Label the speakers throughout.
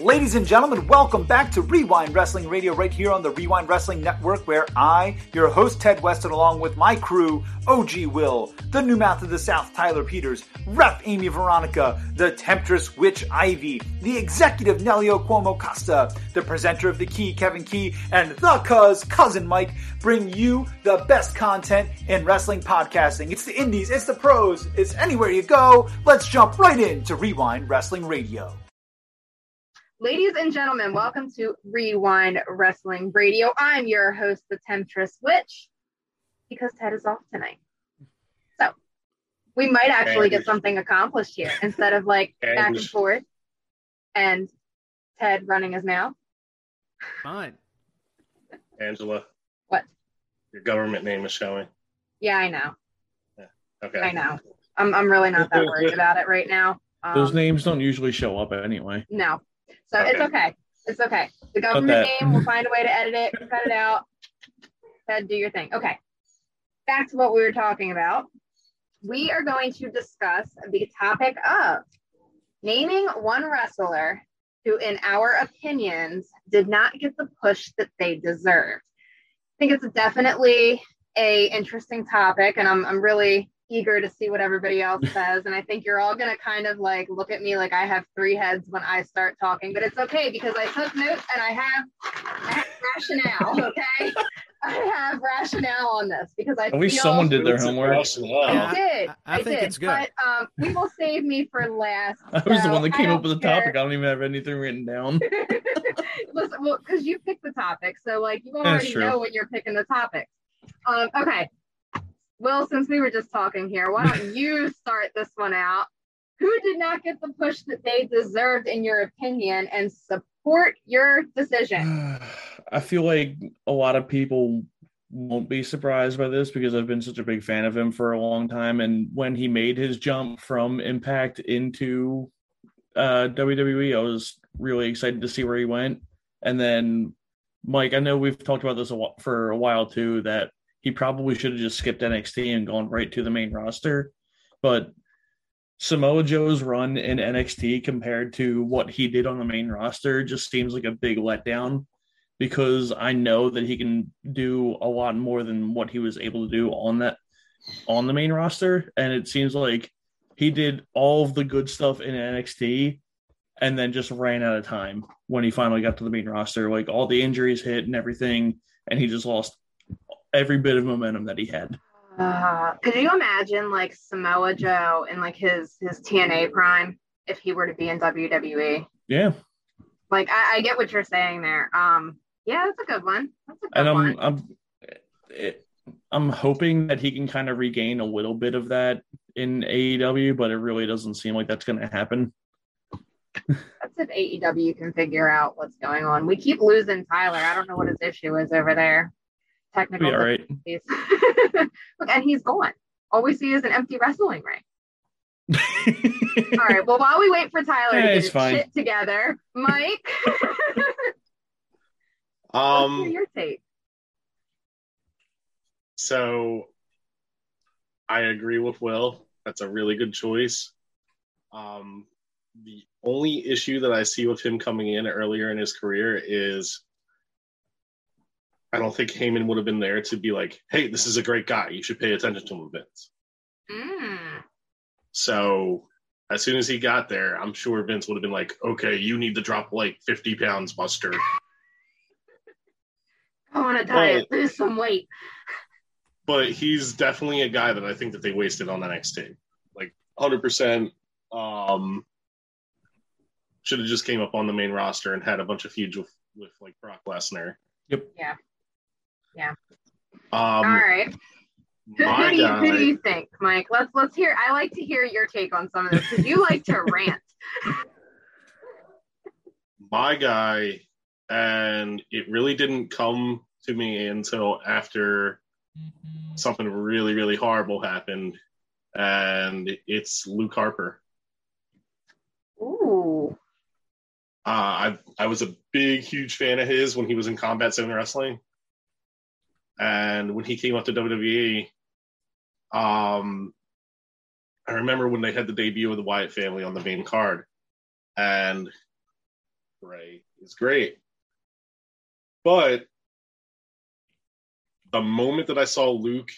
Speaker 1: Ladies and gentlemen, welcome back to Wre-Wind Wrestling Radio right here on the Wre-Wind Wrestling Network, where I, your host Ted Weston, along with my crew, OG Will, the new mouth of the South Tyler Peters, Ref Amy Veronica, the Temptress Witch Ivy, the executive Nelio Cuomo Costa, the presenter of The Key Kevin Key, and the cuz cousin Mike bring you the best content in wrestling podcasting. It's the indies, it's the pros, it's anywhere you go. Let's jump right into Wre-Wind Wrestling Radio.
Speaker 2: Ladies and gentlemen, welcome to Wre-Wind Wrestling Radio. I'm your host, the Temptress Witch, because Ted is off tonight. So we might actually get something accomplished here instead of like back and forth and Ted running his mouth.
Speaker 3: Fine.
Speaker 4: Angela,
Speaker 2: What?
Speaker 4: your government name is showing.
Speaker 2: Yeah, I know. Yeah.
Speaker 4: Okay.
Speaker 2: I know. I'm, I'm really not that worried about it right now. Um,
Speaker 3: Those names don't usually show up anyway.
Speaker 2: No. So it's
Speaker 4: Okay.
Speaker 2: okay. It's okay. The government name, we'll find a way to edit it, cut it out. Ted, do your thing. Okay. Back to what we were talking about. We are going to discuss the topic of naming one wrestler who, in our opinions, did not get the push that they deserved. I think it's definitely a interesting topic, and I'm, I'm really eager to see what everybody else says. And I think you're all gonna kind of like look at me like I have three heads when I start talking, but it's okay because I took notes and I have, I have rationale. Okay, I have rationale on this because I
Speaker 3: At least
Speaker 2: feel-
Speaker 3: someone did their homework.
Speaker 4: question.
Speaker 2: I did.
Speaker 5: I- I think
Speaker 2: did,
Speaker 5: it's good.
Speaker 2: But um, people save me for last.
Speaker 3: I was the one that came up with the topic. I don't even have anything written down.
Speaker 2: Listen, well, because you picked the topic, so like you already know when you're picking the topic. Um, okay. Well, since we were just talking here, why don't you start this one out? Who did not get the push that they deserved, in your opinion, and support your decision?
Speaker 3: I feel like a lot of people won't be surprised by this because I've been such a big fan of him for a long time. And when he made his jump from Impact into uh, WWE, I was really excited to see where he went. And then, Mike, I know we've talked about this a wh- for a while too, that he probably should have just skipped NXT and gone right to the main roster. But Samoa Joe's run in NXT compared to what he did on the main roster just seems like a big letdown because I know that he can do a lot more than what he was able to do on that on the main roster and it seems like he did all of the good stuff in NXT and then just ran out of time when he finally got to the main roster like all the injuries hit and everything and he just lost every bit of momentum that he had
Speaker 2: Uh, could you imagine like Samoa Joe in like his his TNA prime if he were to be in WWE?
Speaker 3: yeah
Speaker 2: Like I, I get what you're saying there. Um, yeah, that's a good one. That's a good
Speaker 3: and I'm
Speaker 2: one.
Speaker 3: I'm it, I'm hoping that he can kind of regain a little bit of that in AEW, but it really doesn't seem like that's going to happen.
Speaker 2: That's if AEW can figure out what's going on. We keep losing Tyler. I don't know what his issue is over there. Technical
Speaker 3: Be all right.
Speaker 2: Look, and he's gone. All we see is an empty wrestling ring. All right. Well, while we wait for Tyler
Speaker 3: Yeah,
Speaker 2: to get
Speaker 3: it's
Speaker 2: his
Speaker 3: fine.
Speaker 2: shit together, Mike,
Speaker 4: Um,
Speaker 2: your take.
Speaker 4: so I agree with Will. That's a really good choice. Um, the only issue that I see with him coming in earlier in his career is I don't think Heyman would have been there to be like, hey, this is a great guy. You should pay attention to him, Vince.
Speaker 2: Mm.
Speaker 4: So as soon as he got there, I'm sure Vince would have been like, okay, you need to drop like 50 pounds, Buster.
Speaker 2: Go on a diet, lose some weight.
Speaker 4: but he's definitely a guy that I think that they wasted on the next NXT. Like 100%. Um, should have just came up on the main roster and had a bunch of feuds with, with like Brock Lesnar.
Speaker 3: Yep.
Speaker 2: Yeah. Yeah.
Speaker 4: Um,
Speaker 2: All right. Who, who do you, who do you think, Mike? Let's let's hear. I like to hear your take on some of this because you like to rant.
Speaker 4: my guy, and it really didn't come to me until after something really, really horrible happened, and it's Luke Harper.
Speaker 2: Ooh.
Speaker 4: Uh, I I was a big, huge fan of his when he was in Combat Zone Wrestling, and when he came up to WWE, um, I remember when they had the debut of the Wyatt family on the main card, and Bray is great. But the moment that I saw Luke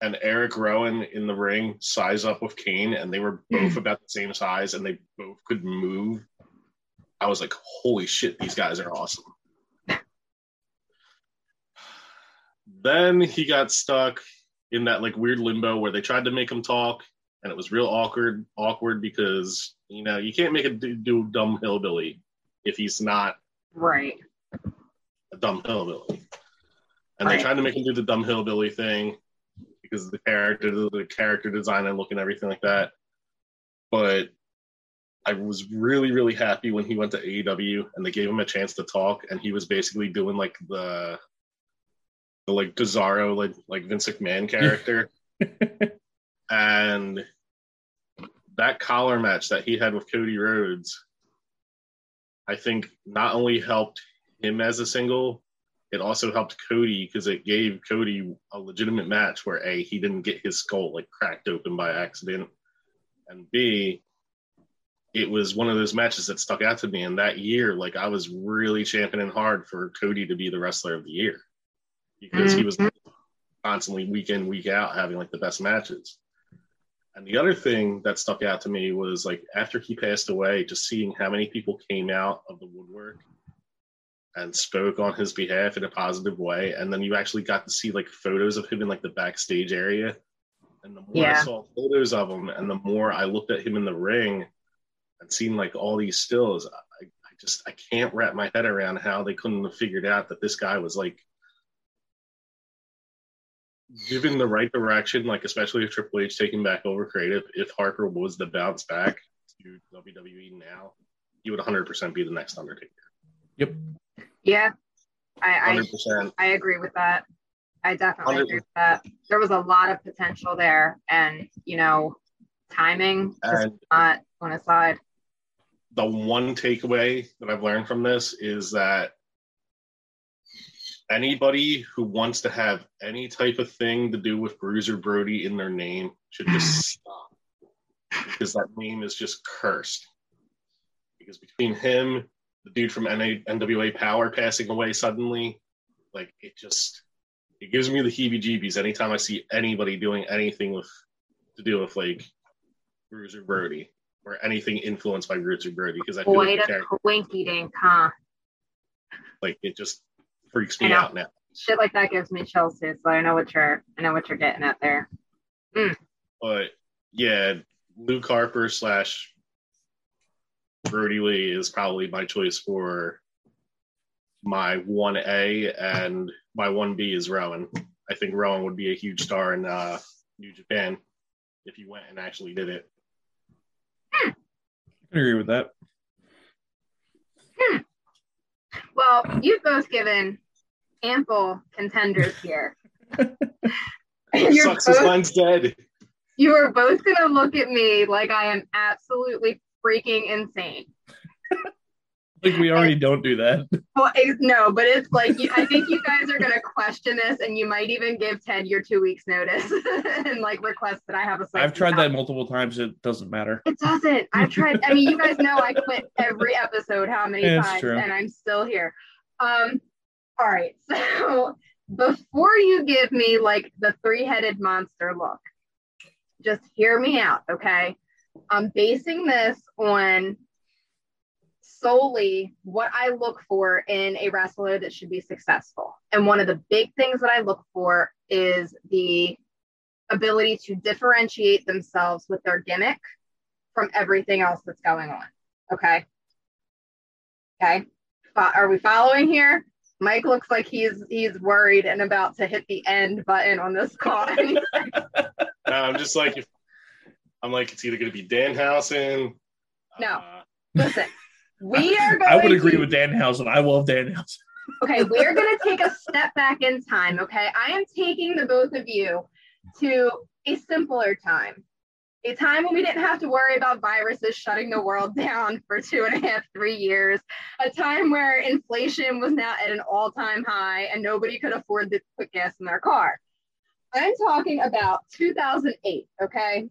Speaker 4: and Eric Rowan in the ring size up with Kane, and they were both about the same size and they both could move, I was like, holy shit, these guys are awesome. Then he got stuck in that like weird limbo where they tried to make him talk and it was real awkward awkward because you know you can't make a do, do dumb hillbilly if he's not
Speaker 2: Right.
Speaker 4: a dumb hillbilly. And
Speaker 2: Right.
Speaker 4: they tried to make him do the dumb hillbilly thing because of the character, the character design and look and everything like that. But I was really, really happy when he went to AEW and they gave him a chance to talk, and he was basically doing like the the like Bizarro, like like Vince McMahon character. and that collar match that he had with Cody Rhodes, I think not only helped him as a single, it also helped Cody because it gave Cody a legitimate match where A, he didn't get his skull like cracked open by accident, and B, it was one of those matches that stuck out to me. And that year, like I was really championing hard for Cody to be the wrestler of the year because he was mm-hmm. constantly week in, week out having like the best matches. And the other thing that stuck out to me was like after he passed away, just seeing how many people came out of the woodwork and spoke on his behalf in a positive way. And then you actually got to see like photos of him in like the backstage area. And the more
Speaker 2: Yeah.
Speaker 4: I saw photos of him and the more I looked at him in the ring and seen like all these stills, I, I just I can't wrap my head around how they couldn't have figured out that this guy was like given the right direction, like especially if Triple H taking back over creative, if Harper was to bounce back to WWE now, he would 100% be the next Undertaker.
Speaker 3: Yep.
Speaker 2: Yeah. I, I I agree with that. I definitely
Speaker 4: Hundred-
Speaker 2: agree with that. There was a lot of potential there, and you know, timing just
Speaker 4: And
Speaker 2: not on his side.
Speaker 4: the one takeaway that I've learned from this is that anybody who wants to have any type of thing to do with Bruiser Brody in their name should just stop because that name is just cursed. Because between him, the dude from NA, NWA Power passing away suddenly, like it just it gives me the heebie-jeebies anytime I see anybody doing anything with to do with like Bruiser Brody or anything influenced by Bruiser Brody because I feel
Speaker 2: Boy,
Speaker 4: like, the character,
Speaker 2: dink, huh?
Speaker 4: like it just freaks me out now.
Speaker 2: Shit like that gives me chills too. So I know what you're, I know what you're getting at there.
Speaker 4: But yeah, Luke Harper slash Brodie Lee is probably my choice for my one A, and my one B is Rowan. I think Rowan would be a huge star in uh, New Japan if he went and actually did it.
Speaker 3: I can agree with that.
Speaker 2: Well, you've both given ample contenders here. you're
Speaker 4: Sucks
Speaker 2: both,
Speaker 4: mine's dead.
Speaker 2: you are both gonna look at me like I am absolutely freaking insane.
Speaker 3: Like we already don't do that.
Speaker 2: Well, it, no, but it's like I think you guys are gonna question this, and you might even give Ted your two weeks notice and like request that I have a.
Speaker 3: I've tried that multiple times. It doesn't matter.
Speaker 2: It doesn't. I've tried. I mean, you guys know I quit every episode how many
Speaker 3: it's
Speaker 2: times,
Speaker 3: true.
Speaker 2: and I'm still here. Um, all right. So before you give me like the three-headed monster look, just hear me out, okay? I'm basing this on solely what I look for in a wrestler that should be successful. And one of the big things that I look for is the ability to differentiate themselves with their gimmick from everything else that's going on. Okay. Okay. Are we following here? Mike looks like he's he's worried and about to hit the end button on this call.
Speaker 4: Uh, I'm just like, if, I'm like, it's either going to be Danhausen.
Speaker 2: No.
Speaker 4: uh,
Speaker 2: Listen, we are going
Speaker 3: I would agree
Speaker 2: to-
Speaker 3: with Danhausen. I love Dan Danhausen.
Speaker 2: okay, we're going to take a step back in time. Okay. I am taking the both of you to a simpler time, a time when we didn't have to worry about viruses shutting the world down for two and a half, three years, a time where inflation was now at an all time high and nobody could afford to put gas in their car. I'm talking about 2008. Okay.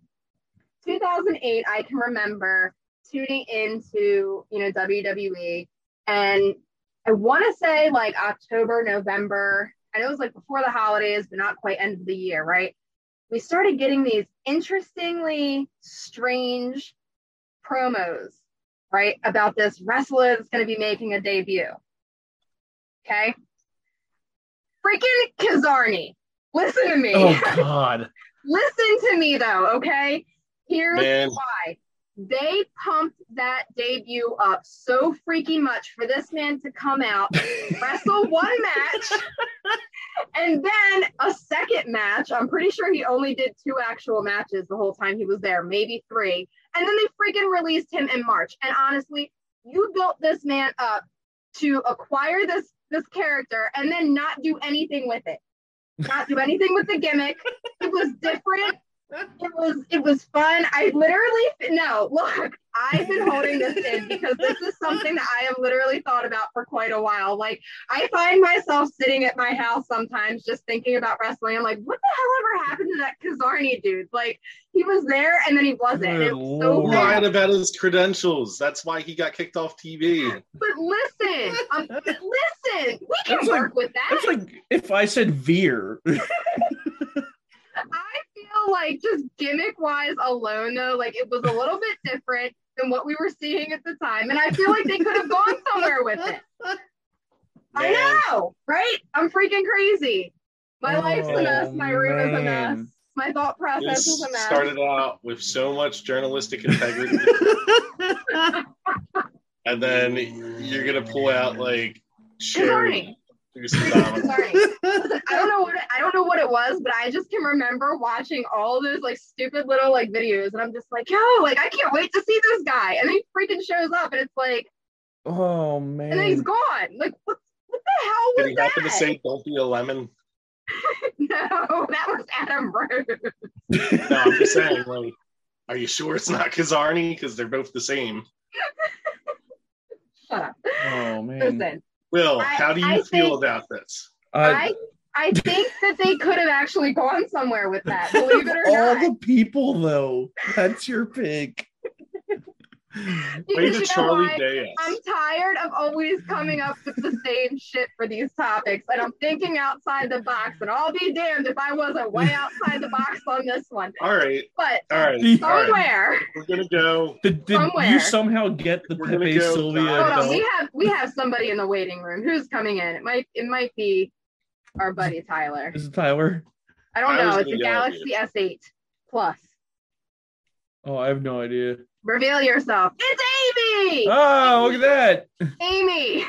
Speaker 2: 2008, I can remember tuning into, you know, WWE And I want to say like October, November. I know it was like before the holidays, but not quite end of the year, right? We started getting these interestingly strange promos, right? About this wrestler that's going to be making a debut. Okay. Freaking Kizarny. Listen to me.
Speaker 3: Oh God.
Speaker 2: Listen to me though, okay? Here's
Speaker 4: Man.
Speaker 2: why. They pumped that debut up so freaking much for this man to come out, wrestle one match, and then a second match. I'm pretty sure he only did two actual matches the whole time he was there, maybe three. And then they freaking released him in March. And honestly, you built this man up to acquire this this character and then not do anything with it. Not do anything with the gimmick. It was different. It was it was fun. I literally no look. I've been holding this in because this is something that I have literally thought about for quite a while. Like I find myself sitting at my house sometimes just thinking about wrestling. I'm like, what the hell ever happened to that Kizarny dude? Like he was there and then he wasn't.
Speaker 3: Good
Speaker 2: It was so
Speaker 3: Lord.
Speaker 2: bad.
Speaker 4: Lied about his credentials. That's why he got kicked off TV.
Speaker 2: But listen, um, listen, we can
Speaker 3: That's like-
Speaker 2: work with that.
Speaker 3: That's like if I said Veer.
Speaker 2: I feel like just gimmick wise alone, though, like it was a little bit different than what we were seeing at the time. And I feel like they could have gone somewhere with it. I know, right? I'm freaking crazy. My oh, life's a mess.
Speaker 3: Oh,
Speaker 2: My room is a mess. My thought process
Speaker 4: This
Speaker 2: is a mess.
Speaker 4: started out with so much journalistic integrity, and then you're gonna pull out like Sherry, who's phenomenal.
Speaker 2: Sorry. I don't know what it, I don't know what it was, but I just can remember watching all those like stupid little like videos, and I'm just like, yo, like I can't wait to see this guy, and he freaking shows up, and it's like,
Speaker 3: oh man,
Speaker 2: and then he's
Speaker 3: man.
Speaker 2: gone. Like, what, what the hell
Speaker 4: Did
Speaker 2: was
Speaker 4: he
Speaker 2: that?
Speaker 4: happen to say, "Don't be a lemon"?
Speaker 2: no, that was Adam Rose.
Speaker 4: No, I'm just saying. Like, are you sure it's not Kizarny? Because they're both the same.
Speaker 2: Shut up.
Speaker 3: Oh man.
Speaker 2: Listen,
Speaker 4: Will,
Speaker 2: I-
Speaker 4: how do you
Speaker 2: I
Speaker 4: feel
Speaker 2: think-
Speaker 4: about this?
Speaker 2: I I think that they could have actually gone somewhere with that. Believe it or
Speaker 3: all
Speaker 2: not.
Speaker 3: the people though. That's your pick.
Speaker 2: Because
Speaker 4: Way
Speaker 2: you
Speaker 4: to
Speaker 2: know
Speaker 4: Charlie
Speaker 2: why? I'm tired of always coming up with the same shit for these topics, and I'm thinking outside the box. And I'll be damned if I wasn't way outside the box on this one.
Speaker 4: All right,
Speaker 2: But
Speaker 4: all right, all right.
Speaker 2: somewhere,
Speaker 4: We're gonna go.
Speaker 3: Did, did
Speaker 2: Somewhere.
Speaker 3: you somehow get the
Speaker 4: We're
Speaker 3: Pepe
Speaker 4: go
Speaker 3: Sylvia
Speaker 4: Hold
Speaker 2: hold on, we have we have somebody in the waiting room. Who's coming in? It might it might be our buddy Tyler.
Speaker 3: Is it Tyler?
Speaker 2: I don't
Speaker 4: I
Speaker 2: know. It's a
Speaker 4: gonna yell at
Speaker 2: Galaxy S8 Plus.
Speaker 3: Oh, I have no idea.
Speaker 2: Reveal yourself. It's Amy.
Speaker 3: Oh, look at that.
Speaker 2: Amy.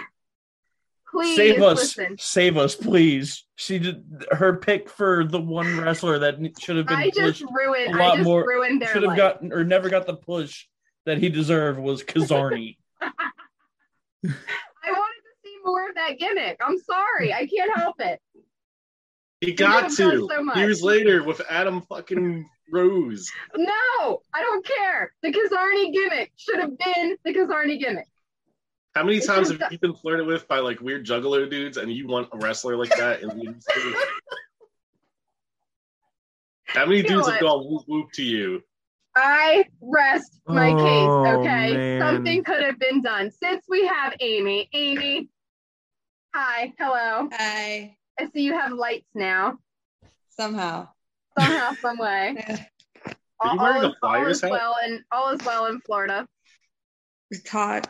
Speaker 2: Please
Speaker 3: Save us.
Speaker 2: listen.
Speaker 3: Save us, please. She did her pick for the one wrestler that should have been
Speaker 2: I just ruined.
Speaker 3: a lot
Speaker 2: I just
Speaker 3: more-
Speaker 2: ruined their
Speaker 3: should have
Speaker 2: life.
Speaker 3: gotten or never got the push that he deserved was Kizarny.
Speaker 2: I wanted to see more of that gimmick. I'm sorry. I can't help it.
Speaker 4: He got to
Speaker 2: so
Speaker 4: years later with Adam fucking Rose.
Speaker 2: No, I don't care. The Kizarny gimmick should have been the Kizarny gimmick.
Speaker 4: How many
Speaker 2: It's
Speaker 4: times
Speaker 2: just
Speaker 4: have you been flirted with by like weird juggalo dudes, and you want a wrestler like that in the industry? How many
Speaker 2: You
Speaker 4: dudes have gone whoop whoop to you?
Speaker 2: I rest my
Speaker 3: Oh,
Speaker 2: case, okay?
Speaker 3: man.
Speaker 2: Something could have been done. Since we have Amy. Amy, hi, hello.
Speaker 5: Hi.
Speaker 2: I see you have lights now.
Speaker 5: Somehow.
Speaker 2: Somehow, some way.
Speaker 4: Are you
Speaker 2: All,
Speaker 4: wearing
Speaker 2: all is, all
Speaker 4: Flyers
Speaker 2: is well in all is well in Florida.
Speaker 5: It's hot.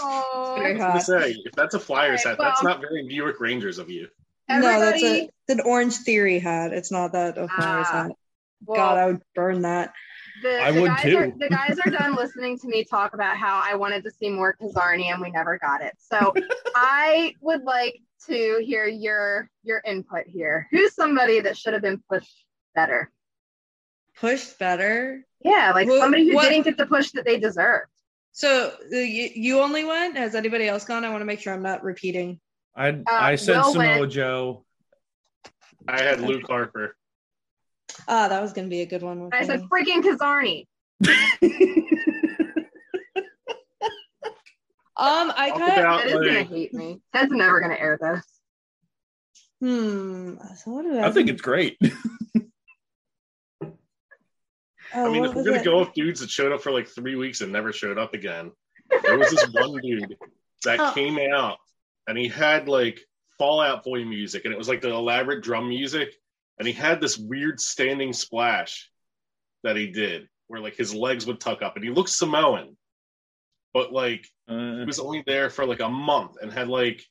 Speaker 2: Oh,
Speaker 5: Very
Speaker 4: I was
Speaker 5: hot.
Speaker 4: say, if that's a Flyers
Speaker 2: Alright,
Speaker 4: hat, that's not very New York Rangers of you.
Speaker 5: No, that's a an Orange Theory hat. It's not that a Flyers
Speaker 2: Ah,
Speaker 5: hat.
Speaker 2: well,
Speaker 5: God, I would burn that.
Speaker 2: the,
Speaker 3: I
Speaker 2: the
Speaker 3: would
Speaker 2: guys
Speaker 3: too.
Speaker 2: Are, the guys are done listening to me talk about how I wanted to see more Kizarny and we never got it. So I would like to hear your your input here. Who's somebody that should have been pushed better?
Speaker 5: Pushed better.
Speaker 2: Yeah, like
Speaker 5: Who-
Speaker 2: somebody who
Speaker 5: what-
Speaker 2: didn't get the push that they deserved.
Speaker 5: So uh, you, you only went? Has anybody else gone? I want to make sure I'm not repeating.
Speaker 3: I I said
Speaker 2: Will
Speaker 3: Samoa
Speaker 2: went.
Speaker 3: Joe.
Speaker 4: I had Luke Harper.
Speaker 5: Ah, that was gonna be a good one. With
Speaker 2: I said freaking Kizarny.
Speaker 5: um, I kind of
Speaker 2: is gonna hate me. Ted's never gonna air this.
Speaker 5: hmm. So what I?
Speaker 3: I think it's great.
Speaker 5: Oh,
Speaker 4: I mean, if we're gonna
Speaker 5: it?
Speaker 4: go with dudes that showed up for like three weeks and never showed up again, there was this one dude. that
Speaker 5: Oh.
Speaker 4: came out and he had like Fallout Boy music and it was like the elaborate drum music and he had this weird standing splash that he did where like his legs would tuck up and he looked Samoan but like
Speaker 3: Uh,
Speaker 4: he was only there for like a month and had like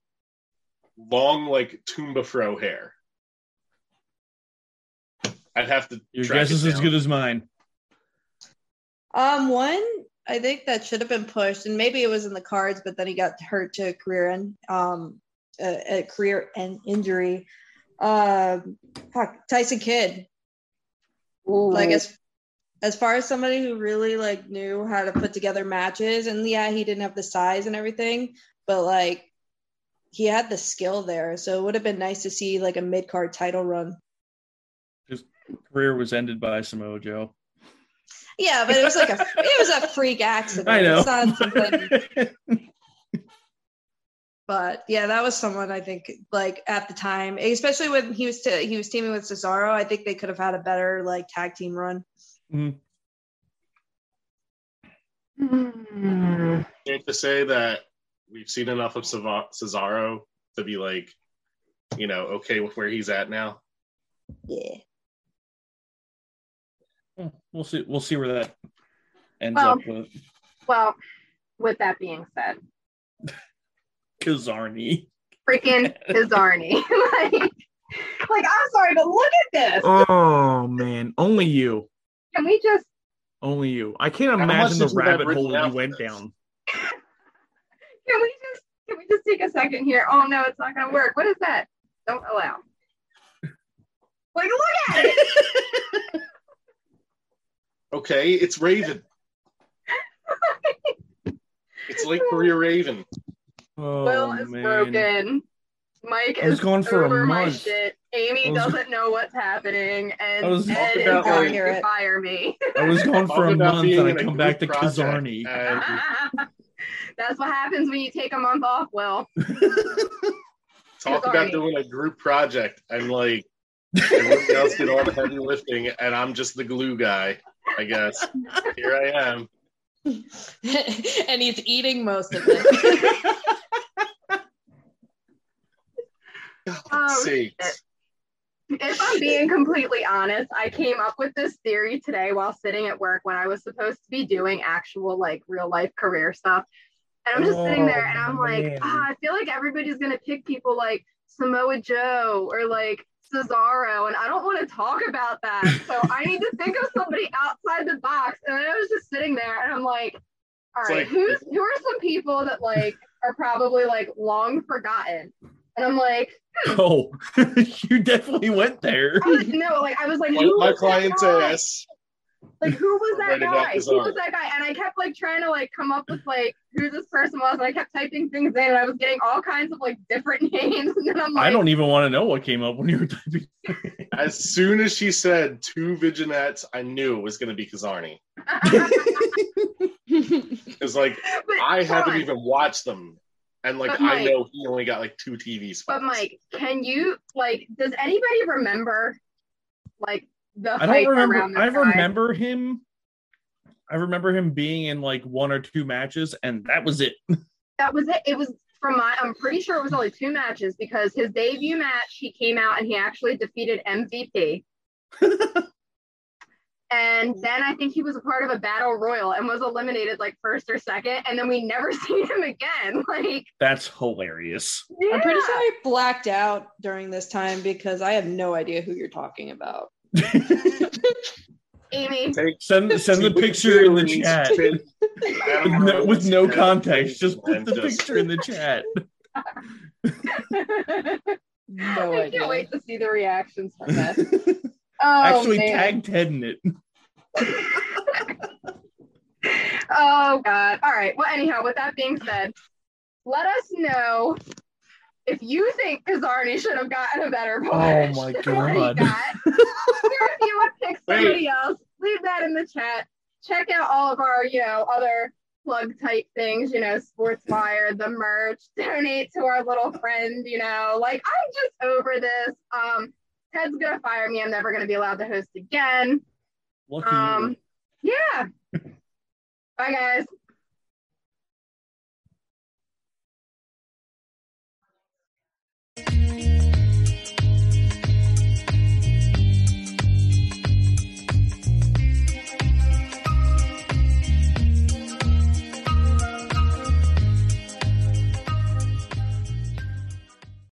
Speaker 4: long like Tumba fro hair. I'd have to
Speaker 3: your
Speaker 4: track
Speaker 3: guess
Speaker 4: it
Speaker 3: is as good as mine.
Speaker 5: Um, one I think that should have been pushed, and maybe it was in the cards, but then he got hurt to a career end, um, a, a career end injury. Um, fuck, Tyson Kidd. Like as as far as somebody who really like knew how to put together matches, and yeah, he didn't have the size and everything, but like he had the skill there, so it would have been nice to see like a mid card title run.
Speaker 3: His career was ended by Samoa Joe.
Speaker 5: Yeah, but it was like a it was a freak accident.
Speaker 3: I know.
Speaker 5: Something But yeah, that was someone I think like at the time, especially when he was t- he was teaming with Cesaro. I think they could have had a better like tag team run.
Speaker 2: Hmm.
Speaker 4: Safe to say that we've seen enough of Cesaro to be like, you know, okay with where he's at now.
Speaker 5: Yeah.
Speaker 3: we'll see. We'll see where that ends
Speaker 2: Well-
Speaker 3: up with
Speaker 2: Well, with that being said,
Speaker 3: Kizarny.
Speaker 2: freaking Kizarny. like, like, I'm sorry, but look at this.
Speaker 3: Oh man, only you,
Speaker 2: Can we just
Speaker 3: only you. I can't imagine the
Speaker 4: did you have
Speaker 3: rabbit hole you went
Speaker 4: this?
Speaker 3: down.
Speaker 2: can we just can we just take a second here? Oh no, it's not gonna work. What is that? Don't allow. Like, look at it.
Speaker 4: Okay, it's Raven. it's like career Raven.
Speaker 3: Oh
Speaker 2: Will is
Speaker 3: man,
Speaker 2: broken. Mike
Speaker 3: I
Speaker 2: is
Speaker 3: gone for a
Speaker 2: over my
Speaker 3: month.
Speaker 2: shit. Amy
Speaker 3: was-
Speaker 2: doesn't know what's happening, and
Speaker 3: I was-
Speaker 2: Ed
Speaker 4: Talk
Speaker 2: is
Speaker 4: about,
Speaker 2: going
Speaker 5: like-
Speaker 2: to fire me.
Speaker 3: I was gone for a month and I come back to
Speaker 4: group Kizarny.
Speaker 2: That's what happens when you take a month off, Well,
Speaker 4: talk
Speaker 2: Sorry.
Speaker 4: about doing a group project and like everyone else did all the heavy lifting and I'm just the glue guy, I guess. Here I am.
Speaker 5: and he's eating most of it.
Speaker 2: Oh,
Speaker 4: Sakes.
Speaker 2: If I'm being completely honest, I came up with this theory today while sitting at work when I was supposed to be doing actual like real life career stuff. And I'm just sitting there and I'm like,
Speaker 3: man.
Speaker 2: ah, I feel like everybody's gonna pick people like Samoa Joe or like Cesaro, and I don't want to talk about that. So I need to think of somebody outside the box. And I was just sitting there and I'm like, all
Speaker 4: It's
Speaker 2: right,
Speaker 4: like-
Speaker 2: who's who are some people that like are probably like long forgotten? And I'm like,
Speaker 3: Oh, you definitely went there.
Speaker 2: I was, no, like I was like,
Speaker 4: My,
Speaker 2: who
Speaker 4: my
Speaker 2: was
Speaker 4: client's
Speaker 2: guy?
Speaker 4: ass.
Speaker 2: Like who was that guy?
Speaker 4: his
Speaker 2: Who
Speaker 4: arm.
Speaker 2: was that guy? And I kept like trying to like come up with like who this person was, and I kept typing things in, and I was getting all kinds of like different names, and then I'm like,
Speaker 3: I don't even want to know what came up when you were typing.
Speaker 4: As soon as she said two Viginettes, I knew it was going to be Kizarny. it's like,
Speaker 2: but,
Speaker 4: I haven't
Speaker 2: on.
Speaker 4: even watched them. And, like,
Speaker 2: But,
Speaker 4: I
Speaker 2: Mike-
Speaker 4: know he only got, like, two TV spots.
Speaker 2: But Mike, can you like? Does anybody remember like the
Speaker 3: I
Speaker 2: hype
Speaker 3: don't remember. I
Speaker 2: guy?
Speaker 3: remember him. I remember him being in like one or two matches, and that was it.
Speaker 2: that was it. It was from my. I'm pretty sure it was only two matches because his debut match, he came out and he actually defeated MVP. and mm. then I think he was a part of a battle royal and was eliminated like first or second, and then we never seen him again. Like,
Speaker 3: That's hilarious.
Speaker 2: yeah.
Speaker 5: I'm pretty sure I blacked out during this time because I have no idea who you're talking about.
Speaker 2: Amy.
Speaker 4: Take
Speaker 3: Send send the picture in the chat with no, with no context. Just put the picture in the chat.
Speaker 5: No
Speaker 2: I
Speaker 5: idea.
Speaker 2: can't wait to see the reactions from this. Oh,
Speaker 3: Actually,
Speaker 2: man.
Speaker 3: tag Ted in it.
Speaker 2: Oh God. All right. Well, anyhow, with that being said, let us know if you think Kizarny should have gotten a better push.
Speaker 3: Oh my
Speaker 2: than what he
Speaker 3: God.
Speaker 2: got. if you would pick somebody else, leave that in the chat. Check out all of our, you know, other plug type things, you know, Sports Wire, the merch, donate to our little friend, you know, like I'm just over this. Um, Ted's gonna fire me. I'm never gonna be allowed to host again.
Speaker 3: Lucky
Speaker 2: um,
Speaker 3: you.
Speaker 2: yeah. Bye guys. Thank you.